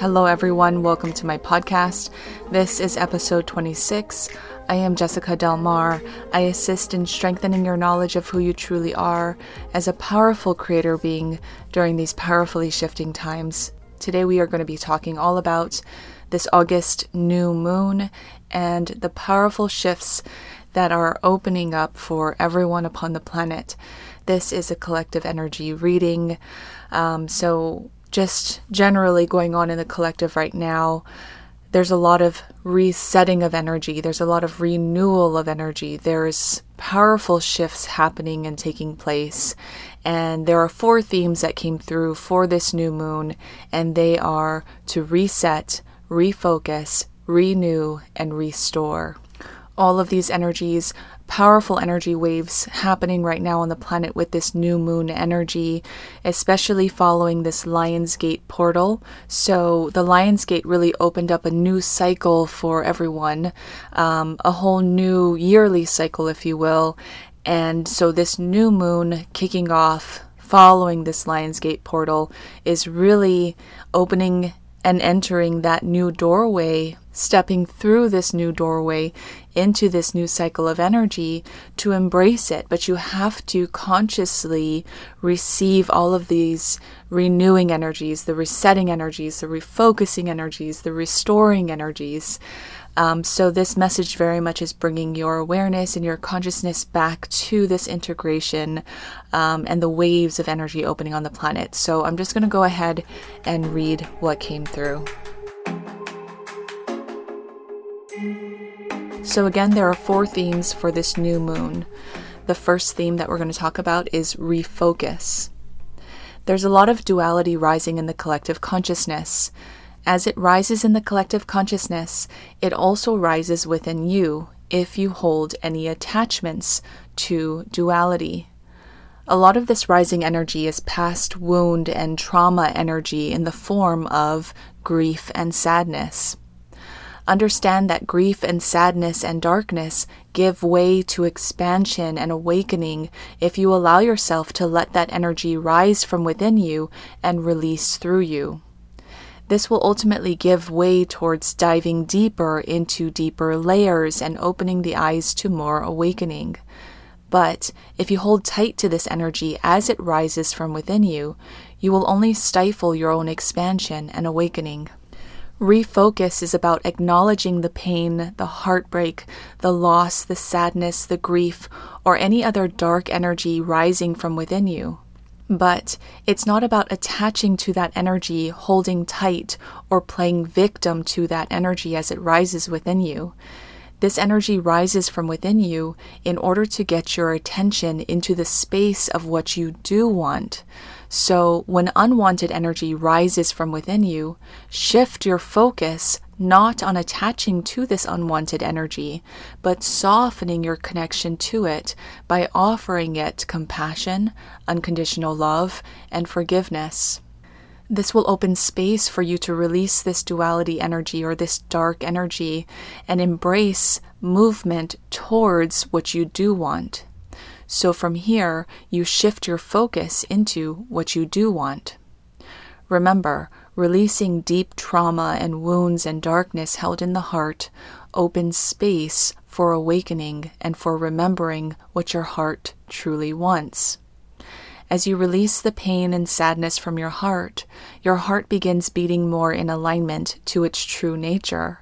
Hello, everyone. Welcome to my podcast. This is episode 26. I am Jessica Del Mar. I assist in strengthening your knowledge of who you truly are as a powerful creator being during these powerfully shifting times. Today, we are going to be talking all about this August new moon and the powerful shifts that are opening up for everyone upon the planet. This is a collective energy reading. Um, so, just generally going on in the collective right now, there's a lot of resetting of energy, there's a lot of renewal of energy, there's powerful shifts happening and taking place. And there are four themes that came through for this new moon, and they are to reset, refocus, renew, and restore. All of these energies powerful energy waves happening right now on the planet with this new moon energy, especially following this Lionsgate portal. So, the Lionsgate really opened up a new cycle for everyone, um, a whole new yearly cycle, if you will. And so, this new moon kicking off following this Lionsgate portal is really opening and entering that new doorway, stepping through this new doorway into this new cycle of energy to embrace it. But you have to consciously receive all of these renewing energies, the resetting energies, the refocusing energies, the restoring energies. Um, so, this message very much is bringing your awareness and your consciousness back to this integration um, and the waves of energy opening on the planet. So, I'm just going to go ahead and read what came through. So, again, there are four themes for this new moon. The first theme that we're going to talk about is refocus. There's a lot of duality rising in the collective consciousness. As it rises in the collective consciousness, it also rises within you if you hold any attachments to duality. A lot of this rising energy is past wound and trauma energy in the form of grief and sadness. Understand that grief and sadness and darkness give way to expansion and awakening if you allow yourself to let that energy rise from within you and release through you. This will ultimately give way towards diving deeper into deeper layers and opening the eyes to more awakening. But if you hold tight to this energy as it rises from within you, you will only stifle your own expansion and awakening. Refocus is about acknowledging the pain, the heartbreak, the loss, the sadness, the grief, or any other dark energy rising from within you. But it's not about attaching to that energy, holding tight, or playing victim to that energy as it rises within you. This energy rises from within you in order to get your attention into the space of what you do want. So, when unwanted energy rises from within you, shift your focus not on attaching to this unwanted energy, but softening your connection to it by offering it compassion, unconditional love, and forgiveness. This will open space for you to release this duality energy or this dark energy and embrace movement towards what you do want. So from here, you shift your focus into what you do want. Remember, releasing deep trauma and wounds and darkness held in the heart opens space for awakening and for remembering what your heart truly wants. As you release the pain and sadness from your heart, your heart begins beating more in alignment to its true nature,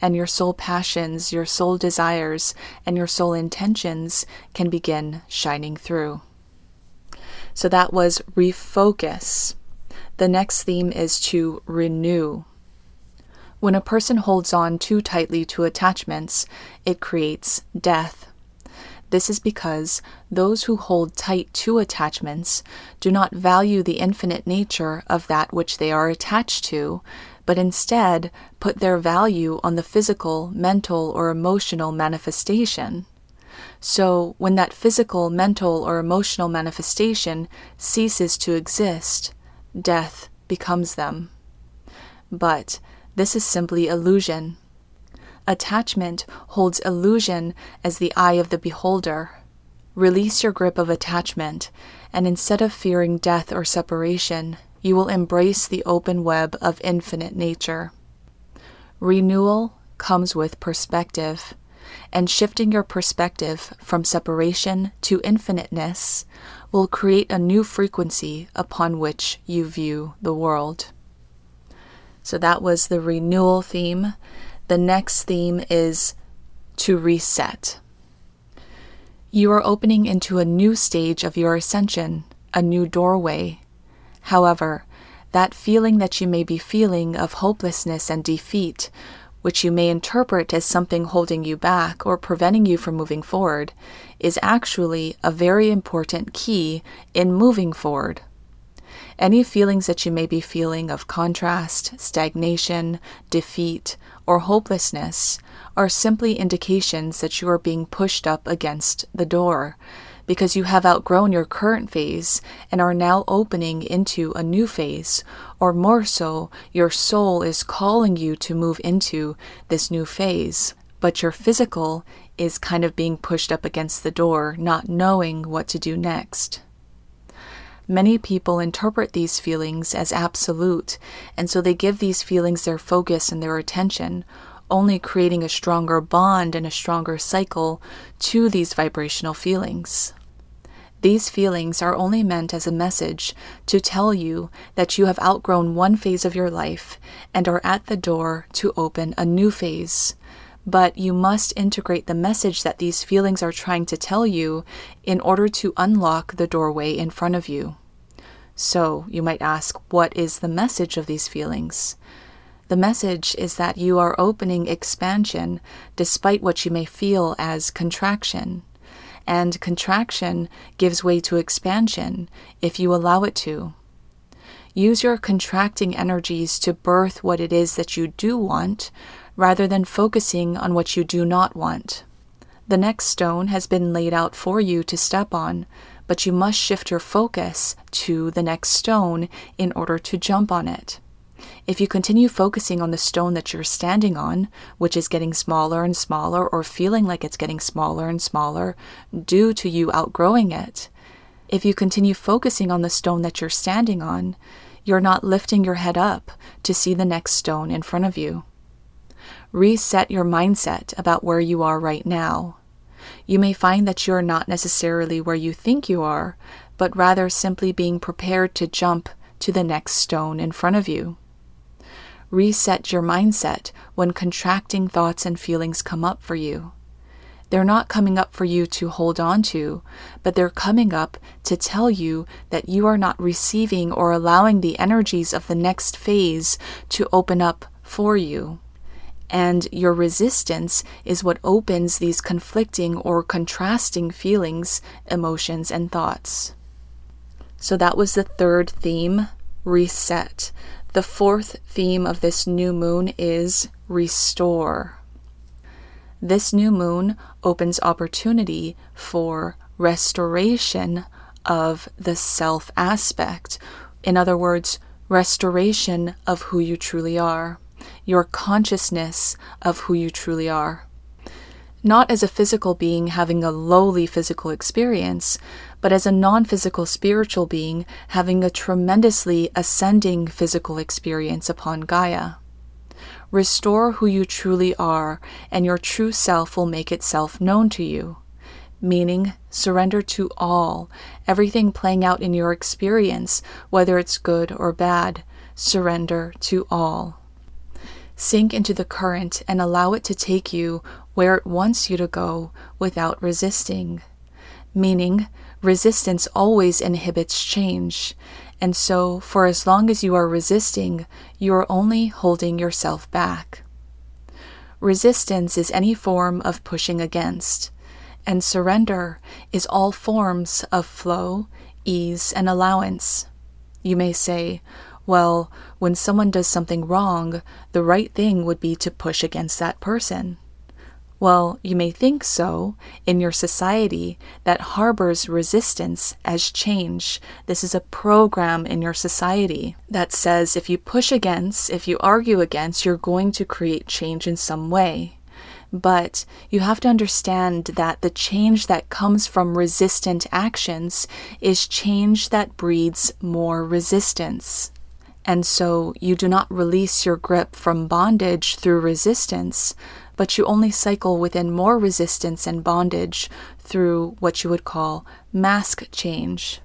and your soul passions, your soul desires, and your soul intentions can begin shining through. So that was refocus. The next theme is to renew. When a person holds on too tightly to attachments, it creates death. This is because those who hold tight to attachments do not value the infinite nature of that which they are attached to, but instead put their value on the physical, mental, or emotional manifestation. So, when that physical, mental, or emotional manifestation ceases to exist, death becomes them. But this is simply illusion. Attachment holds illusion as the eye of the beholder. Release your grip of attachment, and instead of fearing death or separation, you will embrace the open web of infinite nature. Renewal comes with perspective, and shifting your perspective from separation to infiniteness will create a new frequency upon which you view the world. So that was the renewal theme. The next theme is to reset. You are opening into a new stage of your ascension, a new doorway. However, that feeling that you may be feeling of hopelessness and defeat, which you may interpret as something holding you back or preventing you from moving forward, is actually a very important key in moving forward. Any feelings that you may be feeling of contrast, stagnation, defeat, or hopelessness are simply indications that you are being pushed up against the door because you have outgrown your current phase and are now opening into a new phase, or more so, your soul is calling you to move into this new phase. But your physical is kind of being pushed up against the door, not knowing what to do next. Many people interpret these feelings as absolute, and so they give these feelings their focus and their attention, only creating a stronger bond and a stronger cycle to these vibrational feelings. These feelings are only meant as a message to tell you that you have outgrown one phase of your life and are at the door to open a new phase. But you must integrate the message that these feelings are trying to tell you in order to unlock the doorway in front of you. So, you might ask, what is the message of these feelings? The message is that you are opening expansion despite what you may feel as contraction. And contraction gives way to expansion if you allow it to. Use your contracting energies to birth what it is that you do want rather than focusing on what you do not want. The next stone has been laid out for you to step on, but you must shift your focus to the next stone in order to jump on it. If you continue focusing on the stone that you're standing on, which is getting smaller and smaller or feeling like it's getting smaller and smaller due to you outgrowing it, if you continue focusing on the stone that you're standing on, you're not lifting your head up to see the next stone in front of you. Reset your mindset about where you are right now. You may find that you are not necessarily where you think you are, but rather simply being prepared to jump to the next stone in front of you. Reset your mindset when contracting thoughts and feelings come up for you. They're not coming up for you to hold on to, but they're coming up to tell you that you are not receiving or allowing the energies of the next phase to open up for you. And your resistance is what opens these conflicting or contrasting feelings, emotions, and thoughts. So that was the third theme reset. The fourth theme of this new moon is restore. This new moon opens opportunity for restoration of the self aspect. In other words, restoration of who you truly are, your consciousness of who you truly are not as a physical being having a lowly physical experience, but as a non physical spiritual being having a tremendously ascending physical experience upon Gaia. Restore who you truly are, and your true self will make itself known to you. Meaning, surrender to all, everything playing out in your experience, whether it's good or bad. Surrender to all. Sink into the current and allow it to take you where it wants you to go without resisting. Meaning, resistance always inhibits change, and so for as long as you are resisting, you are only holding yourself back. Resistance is any form of pushing against, and surrender is all forms of flow, ease, and allowance. You may say, well, when someone does something wrong, the right thing would be to push against that person. Well, you may think so in your society that harbors resistance as change. This is a program in your society that says if you push against, if you argue against, you're going to create change in some way. But you have to understand that the change that comes from resistant actions is change that breeds more resistance. And so you do not release your grip from bondage through resistance, but you only cycle within more resistance and bondage through what you would call mask change.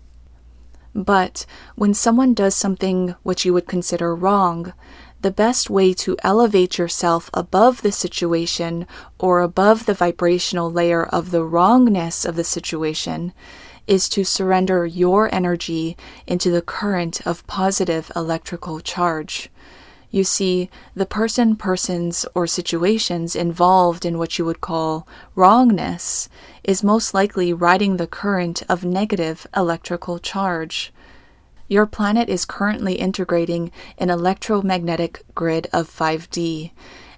But when someone does something which you would consider wrong, the best way to elevate yourself above the situation or above the vibrational layer of the wrongness of the situation is to surrender your energy into the current of positive electrical charge. You see, the person, persons, or situations involved in what you would call wrongness is most likely riding the current of negative electrical charge. Your planet is currently integrating an electromagnetic grid of 5D,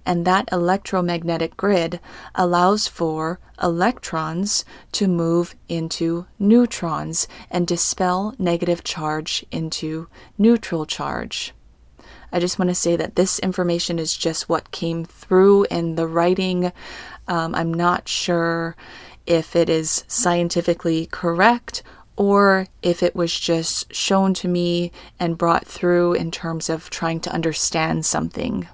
and that electromagnetic grid allows for electrons to move into neutrons and dispel negative charge into neutral charge. I just want to say that this information is just what came through in the writing. Um, I'm not sure if it is scientifically correct or if it was just shown to me and brought through in terms of trying to understand something.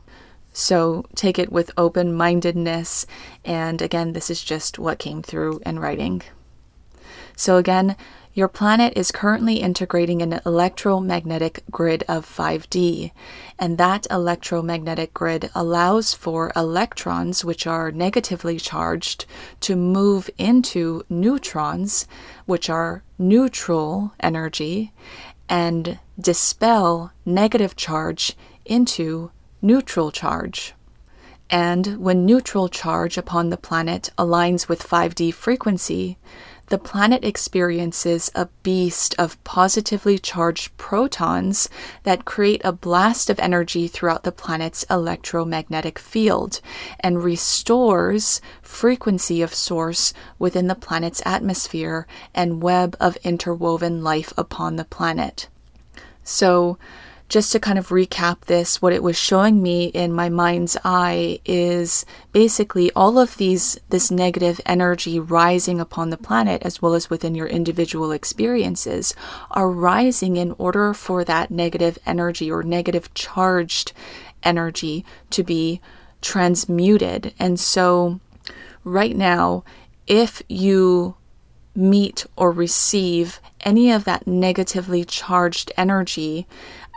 So take it with open mindedness. And again, this is just what came through in writing. So again, your planet is currently integrating an electromagnetic grid of 5D, and that electromagnetic grid allows for electrons, which are negatively charged, to move into neutrons, which are neutral energy, and dispel negative charge into neutral charge. And when neutral charge upon the planet aligns with 5D frequency, the planet experiences a beast of positively charged protons that create a blast of energy throughout the planet's electromagnetic field and restores frequency of source within the planet's atmosphere and web of interwoven life upon the planet. So, just to kind of recap this, what it was showing me in my mind's eye is basically all of these, this negative energy rising upon the planet, as well as within your individual experiences, are rising in order for that negative energy or negative charged energy to be transmuted. And so, right now, if you meet or receive any of that negatively charged energy,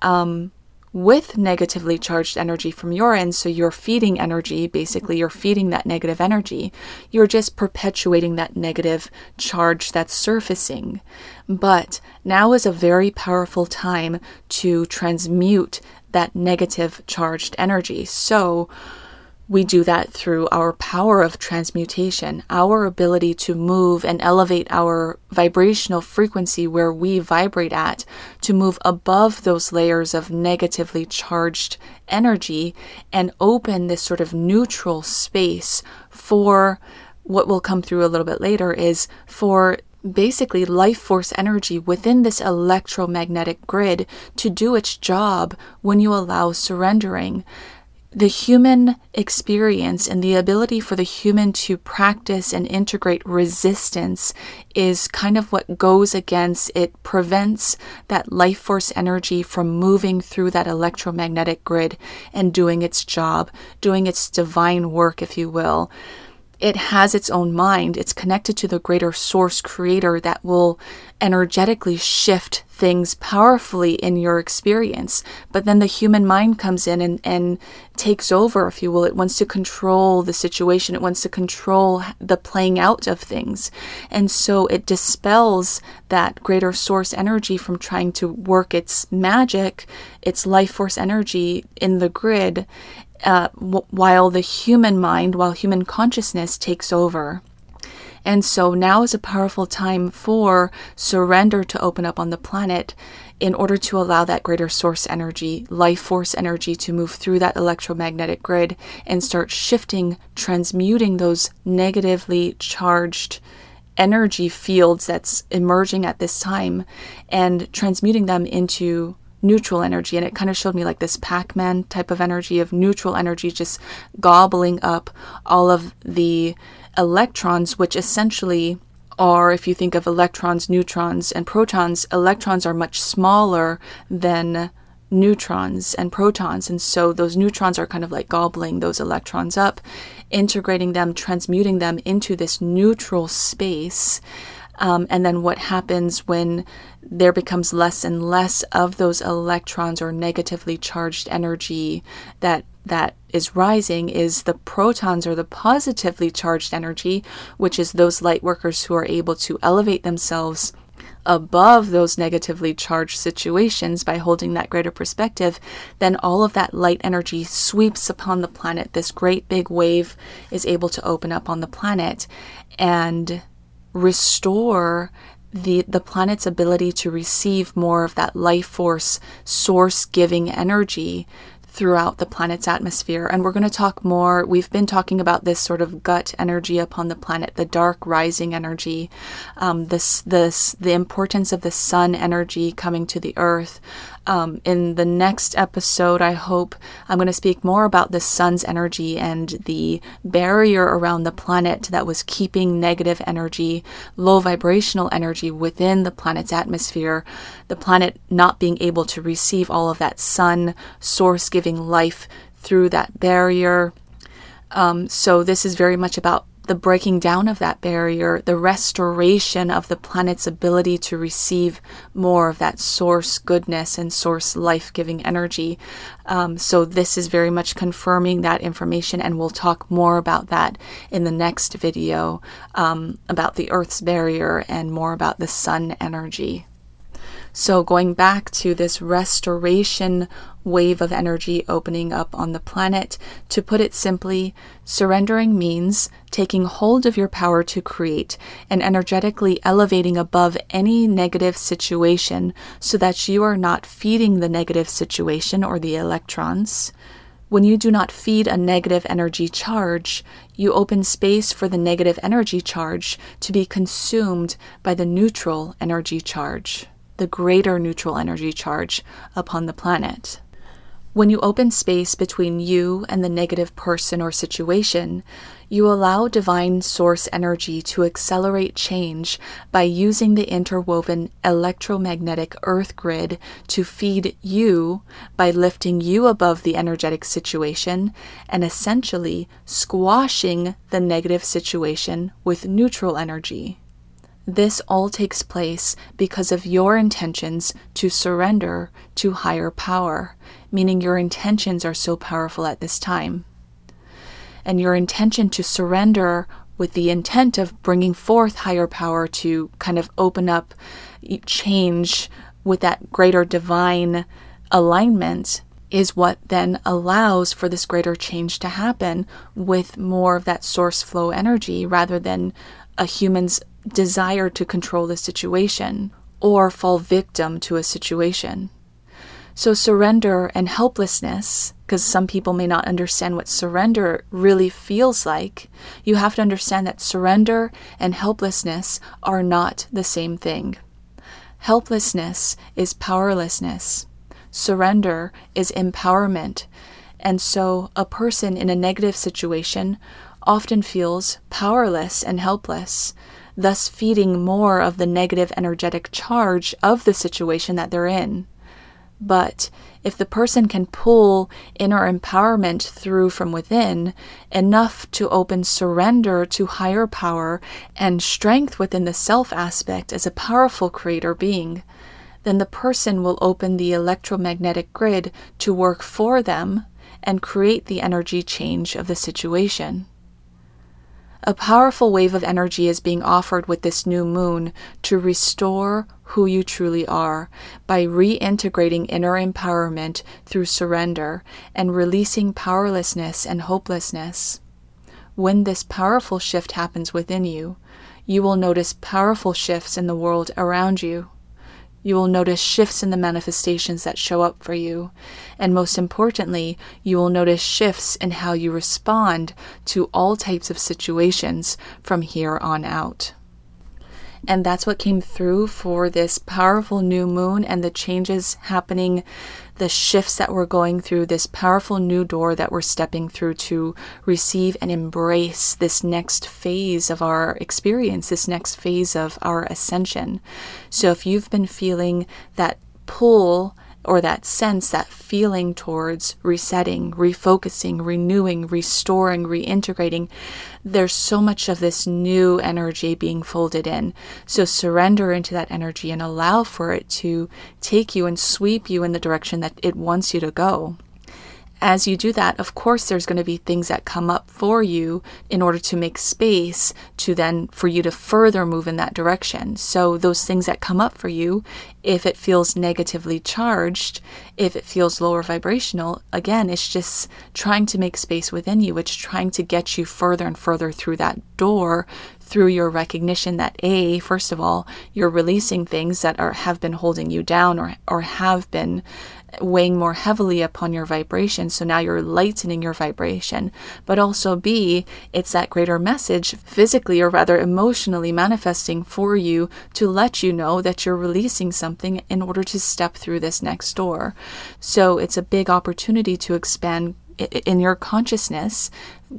um, with negatively charged energy from your end. So you're feeding energy, basically, you're feeding that negative energy. You're just perpetuating that negative charge that's surfacing. But now is a very powerful time to transmute that negative charged energy. So, we do that through our power of transmutation, our ability to move and elevate our vibrational frequency where we vibrate at, to move above those layers of negatively charged energy and open this sort of neutral space for what will come through a little bit later is for basically life force energy within this electromagnetic grid to do its job when you allow surrendering the human experience and the ability for the human to practice and integrate resistance is kind of what goes against it prevents that life force energy from moving through that electromagnetic grid and doing its job, doing its divine work, if you will it has its own mind. It's connected to the greater source creator that will energetically shift things powerfully in your experience. But then the human mind comes in and, and takes over, if you will. It wants to control the situation, it wants to control the playing out of things. And so it dispels that greater source energy from trying to work its magic, its life force energy in the grid uh, while the human mind, while human consciousness takes over. And so now is a powerful time for surrender to open up on the planet in order to allow that greater source energy, life force energy to move through that electromagnetic grid and start shifting, transmuting those negatively charged energy fields that's emerging at this time and transmuting them into neutral energy. And it kind of showed me like this Pac Man type of energy of neutral energy just gobbling up all of the electrons, which essentially are, if you think of electrons, neutrons, and protons, electrons are much smaller than neutrons and protons. And so those neutrons are kind of like gobbling those electrons up, integrating them, transmuting them into this neutral space. Um, and then what happens when there becomes less and less of those electrons or negatively charged energy that that is rising is the protons or the positively charged energy, which is those light workers who are able to elevate themselves above those negatively charged situations by holding that greater perspective, then all of that light energy sweeps upon the planet. This great big wave is able to open up on the planet and restore the the planet's ability to receive more of that life force source giving energy throughout the planet's atmosphere. And we're going to talk more. We've been talking about this sort of gut energy upon the planet, the dark rising energy, um, this, this, the importance of the sun energy coming to the earth, um, in the next episode, I hope I'm going to speak more about the sun's energy and the barrier around the planet that was keeping negative energy, low vibrational energy within the planet's atmosphere, the planet not being able to receive all of that sun source giving life through that barrier. Um, so, this is very much about the breaking down of that barrier, the restoration of the planet's ability to receive more of that source goodness and source life giving energy. Um, so, this is very much confirming that information, and we'll talk more about that in the next video um, about the Earth's barrier and more about the sun energy. So, going back to this restoration wave of energy opening up on the planet, to put it simply, surrendering means taking hold of your power to create and energetically elevating above any negative situation so that you are not feeding the negative situation or the electrons. When you do not feed a negative energy charge, you open space for the negative energy charge to be consumed by the neutral energy charge the greater neutral energy charge upon the planet. When you open space between you and the negative person or situation, you allow divine source energy to accelerate change by using the interwoven electromagnetic earth grid to feed you by lifting you above the energetic situation and essentially squashing the negative situation with neutral energy. This all takes place because of your intentions to surrender to higher power, meaning your intentions are so powerful at this time. And your intention to surrender with the intent of bringing forth higher power to kind of open up change with that greater divine alignment is what then allows for this greater change to happen with more of that source flow energy rather than a human's desire to control the situation or fall victim to a situation. So, surrender and helplessness, because some people may not understand what surrender really feels like, you have to understand that surrender and helplessness are not the same thing. Helplessness is powerlessness, surrender is empowerment. And so, a person in a negative situation often feels powerless and helpless thus feeding more of the negative energetic charge of the situation that they're in. But if the person can pull inner empowerment through from within, enough to open surrender to higher power and strength within the self aspect as a powerful creator being, then the person will open the electromagnetic grid to work for them and create the energy change of the situation. A powerful wave of energy is being offered with this new moon to restore who you truly are by reintegrating inner empowerment through surrender and releasing powerlessness and hopelessness. When this powerful shift happens within you, you will notice powerful shifts in the world around you. You will notice shifts in the manifestations that show up for you. And most importantly, you will notice shifts in how you respond to all types of situations from here on out. And that's what came through for this powerful new moon and the changes happening the shifts that we're going through, this powerful new door that we're stepping through to receive and embrace this next phase of our experience, this next phase of our ascension. So if you've been feeling that pull, or that sense, that feeling towards resetting, refocusing, renewing, restoring, reintegrating. There's so much of this new energy being folded in. So surrender into that energy and allow for it to take you and sweep you in the direction that it wants you to go as you do that, of course, there's going to be things that come up for you in order to make space to then for you to further move in that direction. So, those things that come up for you, if it feels negatively charged, if it feels lower vibrational, again, it's just trying to make space within you. It's trying to get you further and further through that door through your recognition that a first of all you're releasing things that are have been holding you down or or have been weighing more heavily upon your vibration. So now you're lightening your vibration. But also, B, it's that greater message physically or rather emotionally manifesting for you to let you know that you're releasing something in order to step through this next door. So it's a big opportunity to expand in your consciousness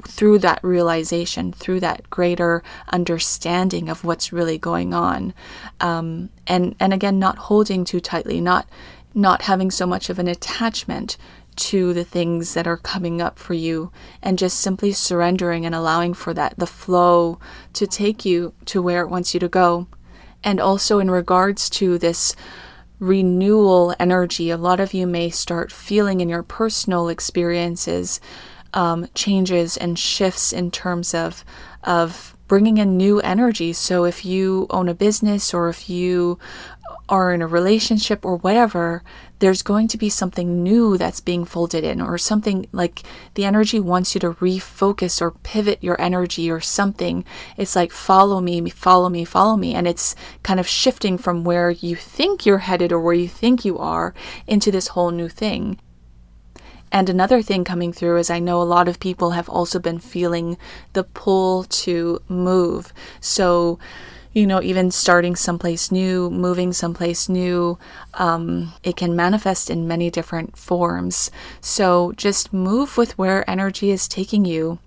through that realization, through that greater understanding of what's really going on, um, and and again, not holding too tightly, not not having so much of an attachment to the things that are coming up for you and just simply surrendering and allowing for that the flow to take you to where it wants you to go. And also in regards to this renewal energy a lot of you may start feeling in your personal experiences um, changes and shifts in terms of of bringing in new energy. So if you own a business or if you are in a relationship or whatever, there's going to be something new that's being folded in, or something like the energy wants you to refocus or pivot your energy or something. It's like, follow me, follow me, follow me. And it's kind of shifting from where you think you're headed or where you think you are into this whole new thing. And another thing coming through is I know a lot of people have also been feeling the pull to move. So, you know, even starting someplace new, moving someplace new, um, it can manifest in many different forms. So just move with where energy is taking you.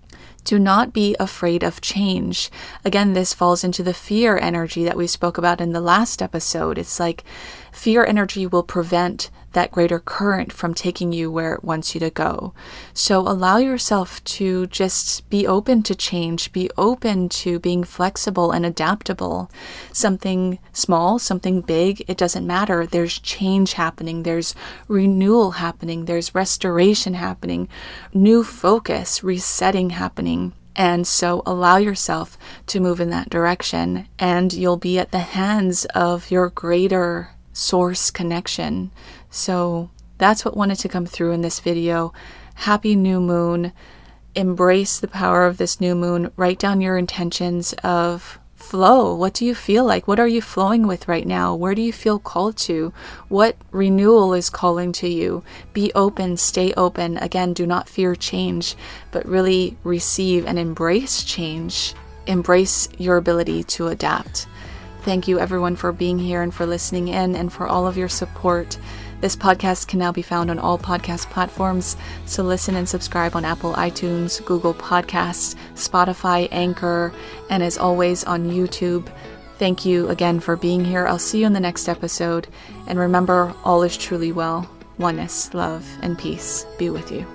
Do not be afraid of change. Again, this falls into the fear energy that we spoke about in the last episode. It's like fear energy will prevent that greater current from taking you where it wants you to go. So allow yourself to just be open to change, be open to being flexible and adaptable. Something small, something big, it doesn't matter. There's change happening, there's renewal happening, there's restoration happening, new focus, resetting happening. And so allow yourself to move in that direction, and you'll be at the hands of your greater source connection. So that's what wanted to come through in this video. Happy new moon. Embrace the power of this new moon. Write down your intentions of flow. What do you feel like? What are you flowing with right now? Where do you feel called to? What renewal is calling to you? Be open, stay open. Again, do not fear change, but really receive and embrace change. Embrace your ability to adapt. Thank you, everyone, for being here and for listening in and for all of your support. This podcast can now be found on all podcast platforms, so listen and subscribe on Apple iTunes, Google Podcasts, Spotify, Anchor, and as always on YouTube. Thank you again for being here. I'll see you in the next episode. And remember, all is truly well. Oneness, love, and peace be with you.